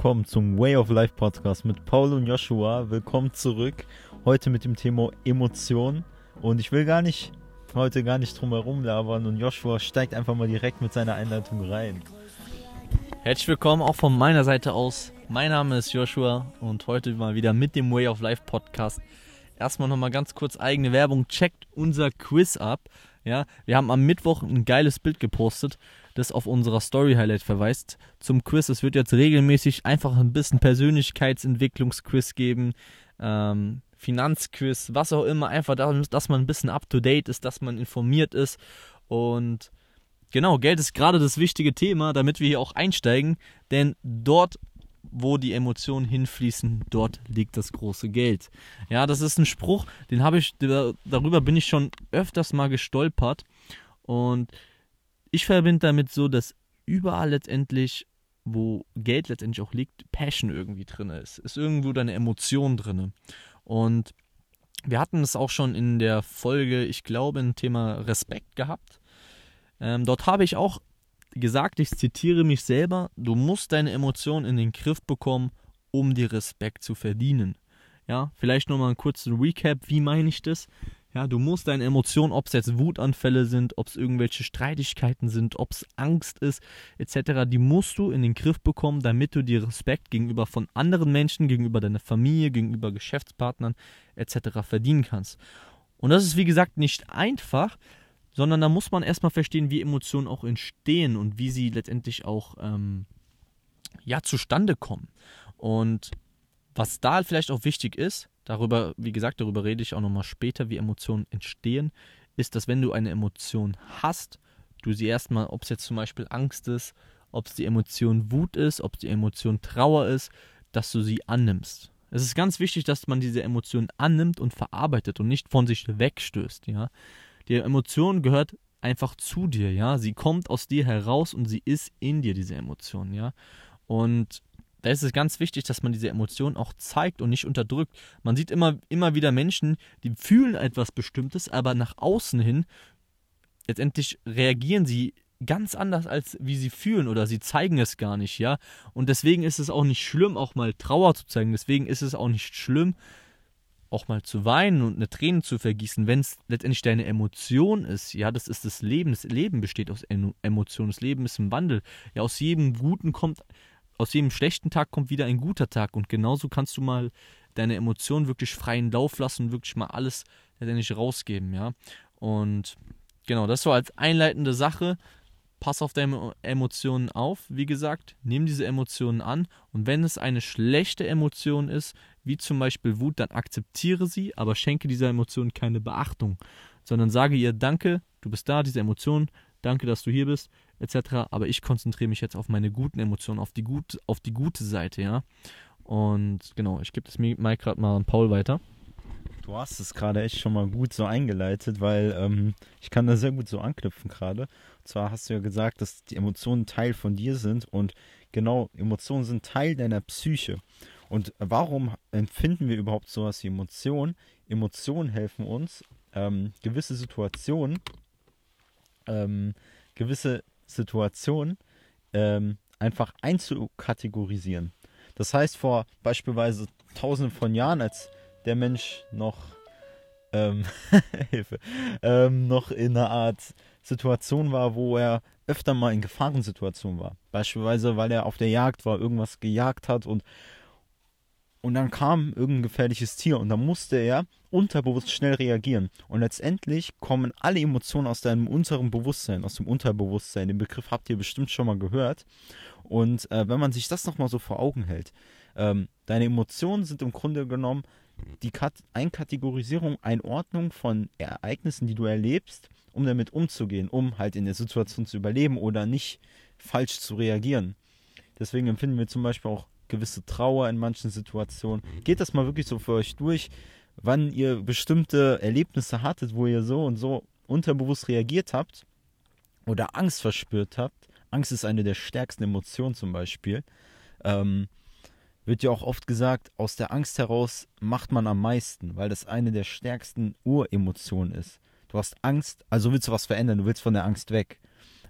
willkommen zum Way of Life Podcast mit Paul und Joshua. Willkommen zurück. Heute mit dem Thema Emotionen. Und ich will gar nicht, heute gar nicht drum herum labern. Und Joshua steigt einfach mal direkt mit seiner Einleitung rein. Herzlich willkommen auch von meiner Seite aus. Mein Name ist Joshua und heute mal wieder mit dem Way of Life Podcast. Erstmal nochmal ganz kurz eigene Werbung. Checkt unser Quiz ab. Ja, wir haben am Mittwoch ein geiles Bild gepostet, das auf unserer Story Highlight verweist. Zum Quiz. Es wird jetzt regelmäßig einfach ein bisschen Persönlichkeitsentwicklungsquiz geben. Ähm, Finanzquiz, was auch immer, einfach, dass man ein bisschen up to date ist, dass man informiert ist. Und genau, Geld ist gerade das wichtige Thema, damit wir hier auch einsteigen, denn dort wo die Emotionen hinfließen, dort liegt das große Geld. Ja, das ist ein Spruch, den habe ich, darüber bin ich schon öfters mal gestolpert. Und ich verbinde damit so, dass überall letztendlich, wo Geld letztendlich auch liegt, Passion irgendwie drin ist. Ist irgendwo deine Emotion drin. Und wir hatten es auch schon in der Folge, ich glaube, ein Thema Respekt gehabt. Ähm, dort habe ich auch gesagt, ich zitiere mich selber, du musst deine Emotionen in den Griff bekommen, um dir Respekt zu verdienen. Ja, vielleicht nochmal ein kurzer Recap, wie meine ich das? Ja, du musst deine Emotionen, ob es jetzt Wutanfälle sind, ob es irgendwelche Streitigkeiten sind, ob es Angst ist, etc., die musst du in den Griff bekommen, damit du dir Respekt gegenüber von anderen Menschen, gegenüber deiner Familie, gegenüber Geschäftspartnern, etc. verdienen kannst. Und das ist, wie gesagt, nicht einfach, sondern da muss man erstmal verstehen, wie Emotionen auch entstehen und wie sie letztendlich auch ähm, ja, zustande kommen. Und was da vielleicht auch wichtig ist, darüber, wie gesagt, darüber rede ich auch nochmal später, wie Emotionen entstehen, ist, dass wenn du eine Emotion hast, du sie erstmal, ob es jetzt zum Beispiel Angst ist, ob es die Emotion Wut ist, ob es die Emotion Trauer ist, dass du sie annimmst. Es ist ganz wichtig, dass man diese Emotion annimmt und verarbeitet und nicht von sich wegstößt, ja. Die Emotion gehört einfach zu dir, ja. Sie kommt aus dir heraus und sie ist in dir, diese Emotion, ja. Und da ist es ganz wichtig, dass man diese Emotion auch zeigt und nicht unterdrückt. Man sieht immer, immer wieder Menschen, die fühlen etwas Bestimmtes, aber nach außen hin, letztendlich reagieren sie ganz anders, als wie sie fühlen oder sie zeigen es gar nicht, ja. Und deswegen ist es auch nicht schlimm, auch mal Trauer zu zeigen. Deswegen ist es auch nicht schlimm, auch mal zu weinen und eine Träne zu vergießen, wenn es letztendlich deine Emotion ist, ja, das ist das Leben. Das Leben besteht aus Emotionen. Das Leben ist im Wandel. Ja, aus jedem Guten kommt, aus jedem schlechten Tag kommt wieder ein guter Tag. Und genauso kannst du mal deine Emotionen wirklich freien Lauf lassen und wirklich mal alles letztendlich rausgeben, ja. Und genau, das war als einleitende Sache pass auf deine Emotionen auf. Wie gesagt, nimm diese Emotionen an und wenn es eine schlechte Emotion ist, wie zum Beispiel Wut, dann akzeptiere sie, aber schenke dieser Emotion keine Beachtung, sondern sage ihr Danke, du bist da, diese Emotion, danke, dass du hier bist, etc. Aber ich konzentriere mich jetzt auf meine guten Emotionen, auf die, gut, auf die gute Seite, ja. Und genau, ich gebe das Mike gerade mal an Paul weiter. Du hast es gerade echt schon mal gut so eingeleitet, weil ähm, ich kann da sehr gut so anknüpfen gerade. Und zwar hast du ja gesagt, dass die Emotionen Teil von dir sind und genau, Emotionen sind Teil deiner Psyche. Und warum empfinden wir überhaupt sowas wie Emotionen? Emotionen helfen uns, ähm, gewisse Situationen, ähm, gewisse Situationen ähm, einfach einzukategorisieren. Das heißt, vor beispielsweise tausenden von Jahren, als der Mensch noch ähm, Hilfe, ähm, noch in einer Art Situation war, wo er öfter mal in Gefahrensituationen war. Beispielsweise, weil er auf der Jagd war, irgendwas gejagt hat und und dann kam irgendein gefährliches Tier und dann musste er unterbewusst schnell reagieren. Und letztendlich kommen alle Emotionen aus deinem unteren Bewusstsein, aus dem Unterbewusstsein. Den Begriff habt ihr bestimmt schon mal gehört. Und äh, wenn man sich das nochmal so vor Augen hält, ähm, deine Emotionen sind im Grunde genommen die Kat Einkategorisierung, Einordnung von Ereignissen, die du erlebst, um damit umzugehen, um halt in der Situation zu überleben oder nicht falsch zu reagieren. Deswegen empfinden wir zum Beispiel auch gewisse Trauer in manchen Situationen. Geht das mal wirklich so für euch durch, wann ihr bestimmte Erlebnisse hattet, wo ihr so und so unterbewusst reagiert habt oder Angst verspürt habt. Angst ist eine der stärksten Emotionen zum Beispiel. Ähm, wird ja auch oft gesagt, aus der Angst heraus macht man am meisten, weil das eine der stärksten Uremotionen ist. Du hast Angst, also willst du was verändern, du willst von der Angst weg.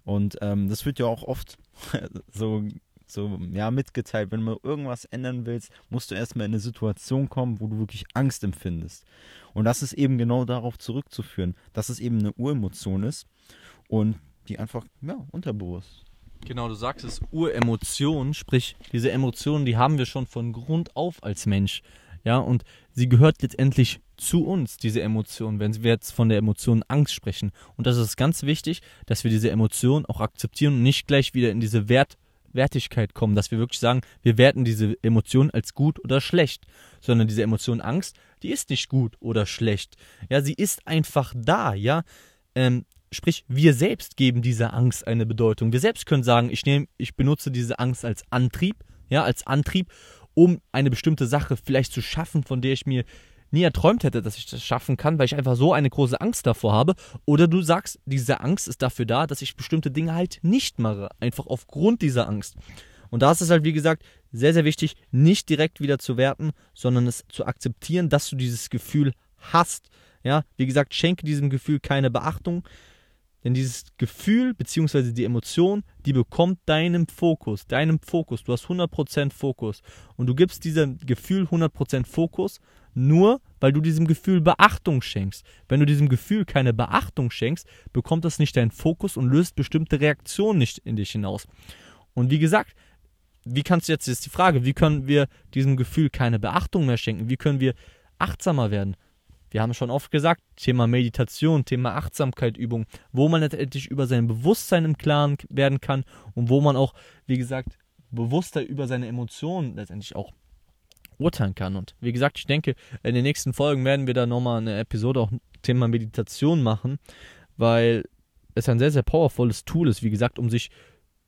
Und ähm, das wird ja auch oft so, so ja mitgeteilt, wenn du irgendwas ändern willst, musst du erstmal in eine Situation kommen, wo du wirklich Angst empfindest. Und das ist eben genau darauf zurückzuführen, dass es eben eine Uremotion ist und die einfach ja unterbewusst. Genau, du sagst es Uremotion, sprich diese Emotionen, die haben wir schon von Grund auf als Mensch. Ja, und sie gehört letztendlich zu uns, diese Emotion, wenn wir jetzt von der Emotion Angst sprechen. Und das ist ganz wichtig, dass wir diese Emotion auch akzeptieren und nicht gleich wieder in diese Wert, Wertigkeit kommen, dass wir wirklich sagen, wir werten diese Emotion als gut oder schlecht, sondern diese Emotion Angst, die ist nicht gut oder schlecht. Ja, sie ist einfach da, ja. Ähm, sprich, wir selbst geben dieser Angst eine Bedeutung. Wir selbst können sagen, ich nehme, ich benutze diese Angst als Antrieb, ja, als Antrieb um eine bestimmte Sache vielleicht zu schaffen, von der ich mir nie erträumt hätte, dass ich das schaffen kann, weil ich einfach so eine große Angst davor habe. Oder du sagst, diese Angst ist dafür da, dass ich bestimmte Dinge halt nicht mache, einfach aufgrund dieser Angst. Und da ist es halt, wie gesagt, sehr, sehr wichtig, nicht direkt wieder zu werten, sondern es zu akzeptieren, dass du dieses Gefühl hast. Ja, wie gesagt, schenke diesem Gefühl keine Beachtung, denn dieses Gefühl bzw. die Emotion, die bekommt deinem Fokus, deinem Fokus. Du hast 100% Fokus und du gibst diesem Gefühl 100% Fokus nur, weil du diesem Gefühl Beachtung schenkst. Wenn du diesem Gefühl keine Beachtung schenkst, bekommt das nicht deinen Fokus und löst bestimmte Reaktionen nicht in dich hinaus. Und wie gesagt, wie kannst du jetzt, jetzt die Frage, wie können wir diesem Gefühl keine Beachtung mehr schenken? Wie können wir achtsamer werden? Wir haben schon oft gesagt, Thema Meditation, Thema Achtsamkeitübung, wo man letztendlich über sein Bewusstsein im Klaren werden kann und wo man auch, wie gesagt, bewusster über seine Emotionen letztendlich auch urteilen kann. Und wie gesagt, ich denke, in den nächsten Folgen werden wir da nochmal eine Episode auch Thema Meditation machen, weil es ein sehr, sehr powervolles Tool ist, wie gesagt, um sich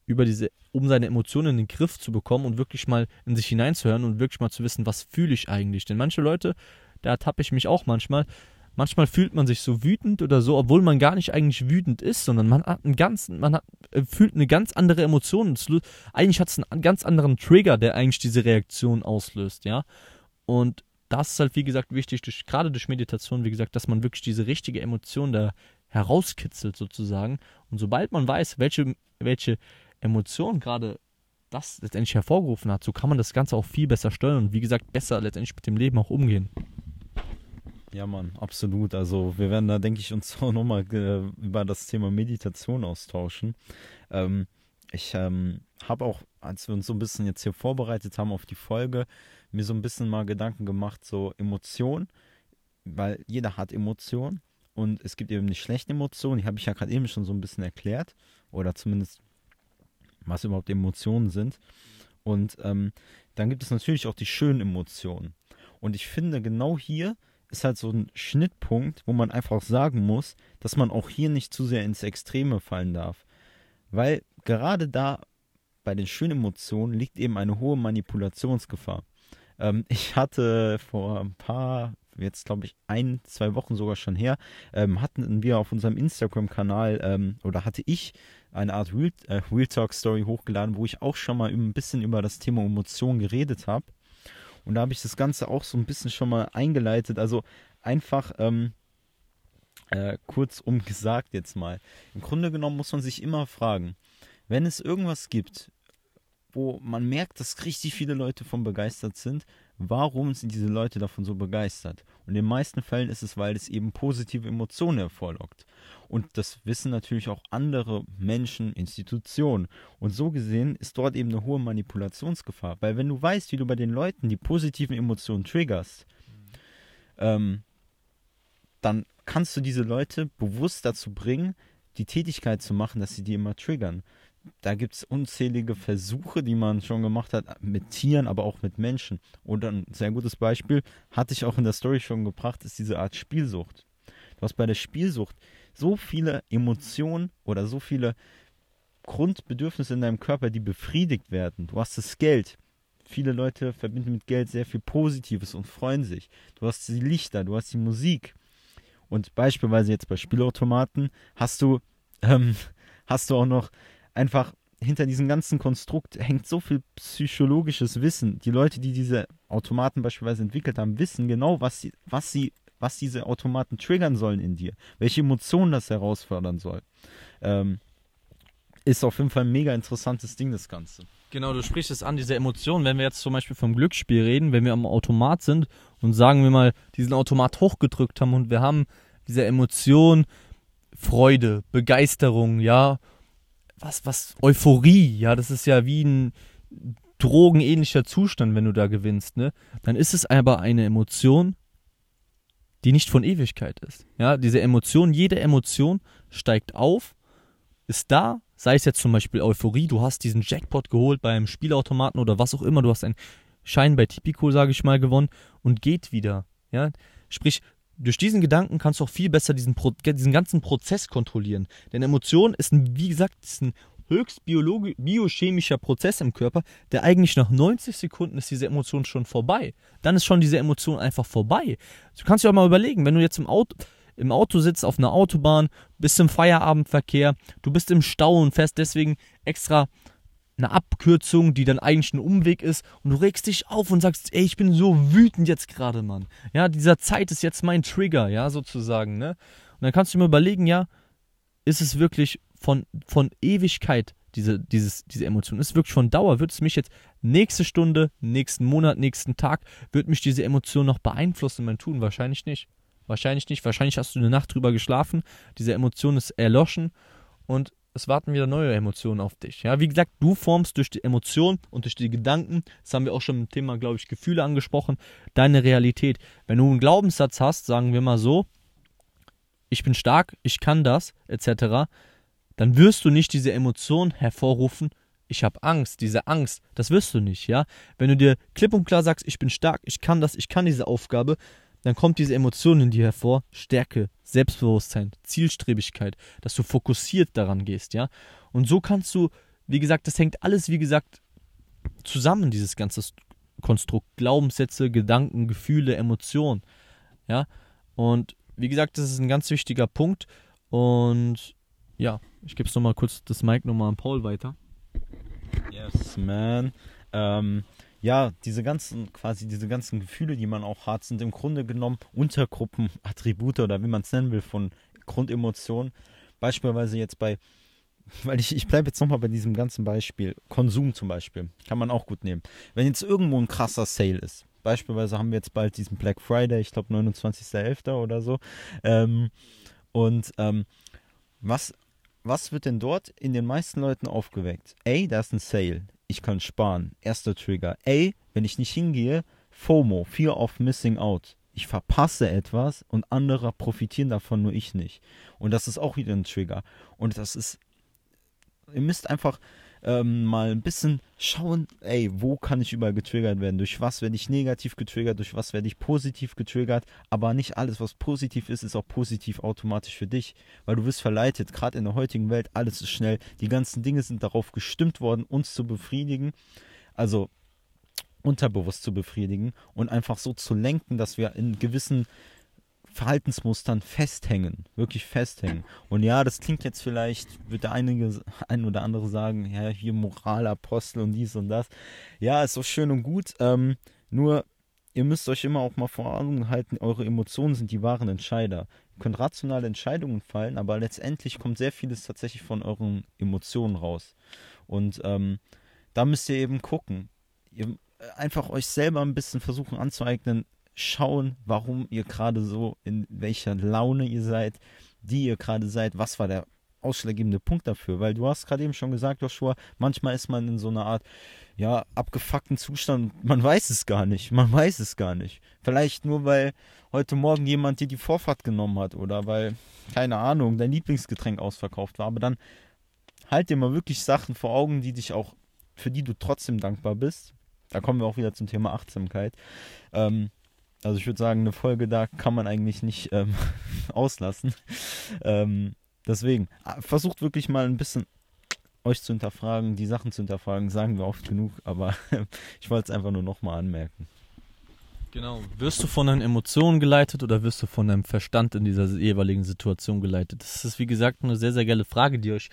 über diese, um seine Emotionen in den Griff zu bekommen und wirklich mal in sich hineinzuhören und wirklich mal zu wissen, was fühle ich eigentlich. Denn manche Leute da ertappe ich mich auch manchmal. Manchmal fühlt man sich so wütend oder so, obwohl man gar nicht eigentlich wütend ist, sondern man hat einen ganz, man hat, äh, fühlt eine ganz andere Emotion. Eigentlich hat es einen ganz anderen Trigger, der eigentlich diese Reaktion auslöst, ja. Und das ist halt, wie gesagt, wichtig, durch, gerade durch Meditation, wie gesagt, dass man wirklich diese richtige Emotion da herauskitzelt sozusagen. Und sobald man weiß, welche, welche Emotion gerade das letztendlich hervorgerufen hat, so kann man das Ganze auch viel besser steuern und wie gesagt, besser letztendlich mit dem Leben auch umgehen. Ja, Mann, absolut. Also wir werden da, denke ich, uns auch nochmal äh, über das Thema Meditation austauschen. Ähm, ich ähm, habe auch, als wir uns so ein bisschen jetzt hier vorbereitet haben auf die Folge, mir so ein bisschen mal Gedanken gemacht, so Emotionen, weil jeder hat Emotionen und es gibt eben die schlechten Emotionen, die habe ich ja gerade eben schon so ein bisschen erklärt oder zumindest was überhaupt Emotionen sind. Und ähm, dann gibt es natürlich auch die schönen Emotionen. Und ich finde, genau hier ist halt so ein Schnittpunkt, wo man einfach sagen muss, dass man auch hier nicht zu sehr ins Extreme fallen darf. Weil gerade da bei den schönen Emotionen liegt eben eine hohe Manipulationsgefahr. Ähm, ich hatte vor ein paar, jetzt glaube ich ein, zwei Wochen sogar schon her, ähm, hatten wir auf unserem Instagram-Kanal ähm, oder hatte ich eine Art Real, äh, Real Talk Story hochgeladen, wo ich auch schon mal ein bisschen über das Thema Emotionen geredet habe. Und da habe ich das Ganze auch so ein bisschen schon mal eingeleitet. Also einfach ähm, äh, kurzum gesagt jetzt mal. Im Grunde genommen muss man sich immer fragen, wenn es irgendwas gibt, wo man merkt, dass richtig viele Leute von begeistert sind, warum sind diese Leute davon so begeistert? Und in den meisten Fällen ist es, weil es eben positive Emotionen hervorlockt. Und das wissen natürlich auch andere Menschen, Institutionen. Und so gesehen ist dort eben eine hohe Manipulationsgefahr. Weil wenn du weißt, wie du bei den Leuten die positiven Emotionen triggerst, ähm, dann kannst du diese Leute bewusst dazu bringen, die Tätigkeit zu machen, dass sie die immer triggern da gibt es unzählige Versuche, die man schon gemacht hat, mit Tieren, aber auch mit Menschen. Und ein sehr gutes Beispiel, hatte ich auch in der Story schon gebracht, ist diese Art Spielsucht. Du hast bei der Spielsucht so viele Emotionen oder so viele Grundbedürfnisse in deinem Körper, die befriedigt werden. Du hast das Geld. Viele Leute verbinden mit Geld sehr viel Positives und freuen sich. Du hast die Lichter, du hast die Musik. Und beispielsweise jetzt bei Spielautomaten hast du, ähm, hast du auch noch einfach hinter diesem ganzen Konstrukt hängt so viel psychologisches Wissen. Die Leute, die diese Automaten beispielsweise entwickelt haben, wissen genau, was sie, was sie, was diese Automaten triggern sollen in dir, welche Emotionen das herausfordern soll. Ähm, ist auf jeden Fall ein mega interessantes Ding, das Ganze. Genau, du sprichst es an, diese Emotionen, wenn wir jetzt zum Beispiel vom Glücksspiel reden, wenn wir am Automat sind und sagen wir mal, diesen Automat hochgedrückt haben und wir haben diese Emotion, Freude, Begeisterung, ja, was, was, Euphorie, ja, das ist ja wie ein drogenähnlicher Zustand, wenn du da gewinnst, ne? Dann ist es aber eine Emotion, die nicht von Ewigkeit ist. Ja, diese Emotion, jede Emotion steigt auf, ist da, sei es jetzt zum Beispiel Euphorie, du hast diesen Jackpot geholt beim Spielautomaten oder was auch immer, du hast einen Schein bei Tipico, sage ich mal, gewonnen und geht wieder. Ja, sprich, durch diesen Gedanken kannst du auch viel besser diesen, Pro diesen ganzen Prozess kontrollieren. Denn Emotion ist, ein, wie gesagt, ein höchst biochemischer Prozess im Körper, der eigentlich nach 90 Sekunden ist diese Emotion schon vorbei. Dann ist schon diese Emotion einfach vorbei. Du kannst dir auch mal überlegen, wenn du jetzt im Auto, im Auto sitzt, auf einer Autobahn, bist im Feierabendverkehr, du bist im Stau und fährst deswegen extra eine Abkürzung, die dann eigentlich ein Umweg ist und du regst dich auf und sagst, ey, ich bin so wütend jetzt gerade, Mann. Ja, dieser Zeit ist jetzt mein Trigger, ja, sozusagen, ne? Und dann kannst du mal überlegen, ja, ist es wirklich von, von Ewigkeit, diese, dieses, diese Emotion, ist wirklich von Dauer, wird es mich jetzt nächste Stunde, nächsten Monat, nächsten Tag, wird mich diese Emotion noch beeinflussen in meinem Tun? Wahrscheinlich nicht. Wahrscheinlich nicht. Wahrscheinlich hast du eine Nacht drüber geschlafen, diese Emotion ist erloschen und es warten wieder neue Emotionen auf dich. Ja, wie gesagt, du formst durch die Emotionen und durch die Gedanken, das haben wir auch schon im Thema, glaube ich, Gefühle angesprochen, deine Realität. Wenn du einen Glaubenssatz hast, sagen wir mal so, ich bin stark, ich kann das, etc., dann wirst du nicht diese Emotion hervorrufen, ich habe Angst, diese Angst, das wirst du nicht, ja? Wenn du dir klipp und klar sagst, ich bin stark, ich kann das, ich kann diese Aufgabe, dann kommt diese Emotion in dir hervor, Stärke, Selbstbewusstsein, Zielstrebigkeit, dass du fokussiert daran gehst, ja? Und so kannst du, wie gesagt, das hängt alles, wie gesagt, zusammen, dieses ganze Konstrukt, Glaubenssätze, Gedanken, Gefühle, Emotionen, ja? Und wie gesagt, das ist ein ganz wichtiger Punkt. Und ja, ich gebe es nochmal kurz das Mic nochmal an Paul weiter. Yes, man. Ähm, ja, diese ganzen, quasi diese ganzen Gefühle, die man auch hat, sind im Grunde genommen Untergruppen, Attribute oder wie man es nennen will, von Grundemotionen. Beispielsweise jetzt bei, weil ich, ich bleibe jetzt nochmal bei diesem ganzen Beispiel, Konsum zum Beispiel, kann man auch gut nehmen. Wenn jetzt irgendwo ein krasser Sale ist, Beispielsweise haben wir jetzt bald diesen Black Friday, ich glaube 29.11. oder so. Ähm, und ähm, was, was wird denn dort in den meisten Leuten aufgeweckt? Ey, da ist ein Sale. Ich kann sparen. Erster Trigger. Ey, wenn ich nicht hingehe, FOMO, Fear of Missing Out. Ich verpasse etwas und andere profitieren davon, nur ich nicht. Und das ist auch wieder ein Trigger. Und das ist, ihr müsst einfach, ähm, mal ein bisschen schauen, ey, wo kann ich überall getriggert werden? Durch was werde ich negativ getriggert? Durch was werde ich positiv getriggert? Aber nicht alles, was positiv ist, ist auch positiv automatisch für dich, weil du wirst verleitet, gerade in der heutigen Welt, alles ist schnell. Die ganzen Dinge sind darauf gestimmt worden, uns zu befriedigen. Also unterbewusst zu befriedigen und einfach so zu lenken, dass wir in gewissen Verhaltensmustern festhängen, wirklich festhängen. Und ja, das klingt jetzt vielleicht, wird der einige, ein oder andere sagen, ja, hier Moralapostel und dies und das. Ja, ist so schön und gut. Ähm, nur, ihr müsst euch immer auch mal vor Augen halten, eure Emotionen sind die wahren Entscheider. Ihr könnt rationale Entscheidungen fallen, aber letztendlich kommt sehr vieles tatsächlich von euren Emotionen raus. Und ähm, da müsst ihr eben gucken. Ihr, äh, einfach euch selber ein bisschen versuchen anzueignen, schauen, warum ihr gerade so, in welcher Laune ihr seid, die ihr gerade seid, was war der ausschlaggebende Punkt dafür, weil du hast gerade eben schon gesagt, Joshua, manchmal ist man in so einer Art, ja, abgefuckten Zustand, man weiß es gar nicht, man weiß es gar nicht. Vielleicht nur, weil heute Morgen jemand dir die Vorfahrt genommen hat oder weil, keine Ahnung, dein Lieblingsgetränk ausverkauft war, aber dann halt dir mal wirklich Sachen vor Augen, die dich auch, für die du trotzdem dankbar bist. Da kommen wir auch wieder zum Thema Achtsamkeit. Ähm, also ich würde sagen, eine Folge da kann man eigentlich nicht ähm, auslassen. Ähm, deswegen, ah, versucht wirklich mal ein bisschen euch zu hinterfragen, die Sachen zu hinterfragen, sagen wir oft genug, aber ich wollte es einfach nur nochmal anmerken. Genau. Wirst du von deinen Emotionen geleitet oder wirst du von deinem Verstand in dieser jeweiligen Situation geleitet? Das ist, wie gesagt, eine sehr, sehr geile Frage, die ihr euch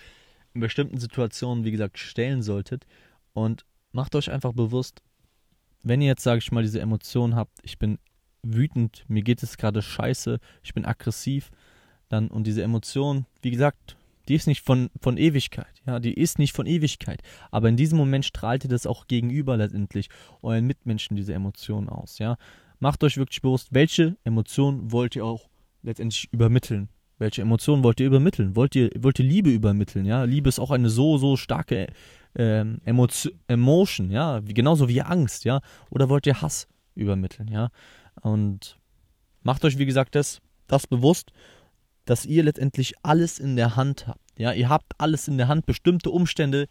in bestimmten Situationen, wie gesagt, stellen solltet. Und macht euch einfach bewusst, wenn ihr jetzt, sage ich mal, diese Emotionen habt, ich bin wütend, mir geht es gerade scheiße, ich bin aggressiv, dann und diese Emotionen, wie gesagt, Die ist nicht von, von Ewigkeit, ja, die ist nicht von Ewigkeit. Aber in diesem Moment strahlt ihr das auch gegenüber letztendlich euren Mitmenschen diese Emotionen aus, ja. Macht euch wirklich bewusst, welche Emotionen wollt ihr auch letztendlich übermitteln. Welche Emotionen wollt ihr übermitteln? Wollt ihr, wollt ihr Liebe übermitteln? Ja, Liebe ist auch eine so, so starke ähm, Emotion, ja, wie, genauso wie Angst, ja. Oder wollt ihr Hass übermitteln, ja? Und macht euch, wie gesagt, das, das bewusst, dass ihr letztendlich alles in der Hand habt. Ja, ihr habt alles in der Hand. Bestimmte Umstände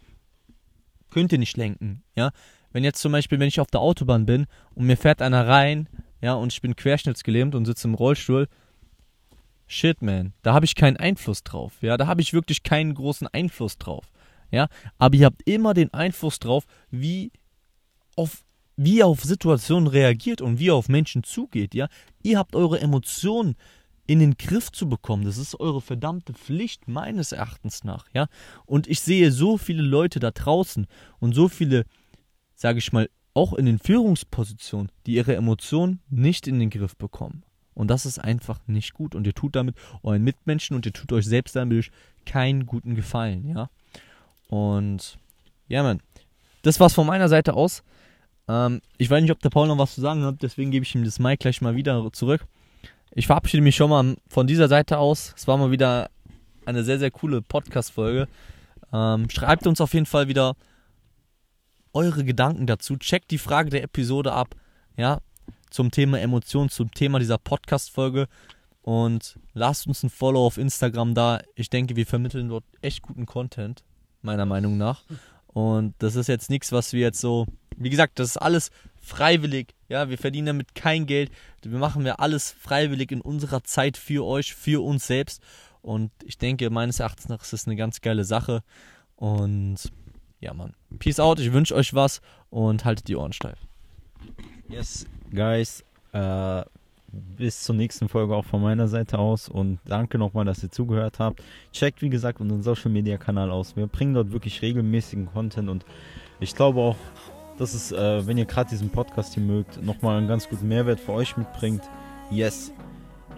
könnt ihr nicht lenken. Ja, wenn jetzt zum Beispiel, wenn ich auf der Autobahn bin und mir fährt einer rein, ja, und ich bin querschnittsgelähmt und sitze im Rollstuhl, shit, man, da habe ich keinen Einfluss drauf. Ja, da habe ich wirklich keinen großen Einfluss drauf. Ja, aber ihr habt immer den Einfluss drauf, wie auf wie ihr auf Situationen reagiert und wie ihr auf Menschen zugeht, ja? Ihr habt eure Emotionen in den Griff zu bekommen. Das ist eure verdammte Pflicht meines Erachtens nach, ja? Und ich sehe so viele Leute da draußen und so viele, sage ich mal, auch in den Führungspositionen, die ihre Emotionen nicht in den Griff bekommen. Und das ist einfach nicht gut. Und ihr tut damit euren Mitmenschen und ihr tut euch selbst damit keinen guten Gefallen, ja. Und ja, man, das war's von meiner Seite aus. Ähm, ich weiß nicht, ob der Paul noch was zu sagen hat, deswegen gebe ich ihm das Mic gleich mal wieder zurück. Ich verabschiede mich schon mal von dieser Seite aus. Es war mal wieder eine sehr, sehr coole Podcast-Folge. Ähm, schreibt uns auf jeden Fall wieder eure Gedanken dazu. Checkt die Frage der Episode ab. Ja, zum Thema Emotionen, zum Thema dieser Podcast-Folge. Und lasst uns ein Follow auf Instagram da. Ich denke, wir vermitteln dort echt guten Content, meiner Meinung nach. Und das ist jetzt nichts, was wir jetzt so. Wie gesagt, das ist alles freiwillig. Ja, wir verdienen damit kein Geld. Wir machen wir alles freiwillig in unserer Zeit für euch, für uns selbst. Und ich denke, meines Erachtens nach ist das eine ganz geile Sache. Und ja, Mann. Peace out. Ich wünsche euch was und haltet die Ohren steif. Yes, guys. Äh, bis zur nächsten Folge auch von meiner Seite aus und danke nochmal, dass ihr zugehört habt. Checkt wie gesagt unseren Social Media Kanal aus. Wir bringen dort wirklich regelmäßigen Content und ich glaube auch, dass es, äh, wenn ihr gerade diesen Podcast hier mögt, nochmal einen ganz guten Mehrwert für euch mitbringt. Yes.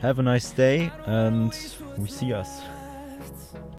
Have a nice day and we see us.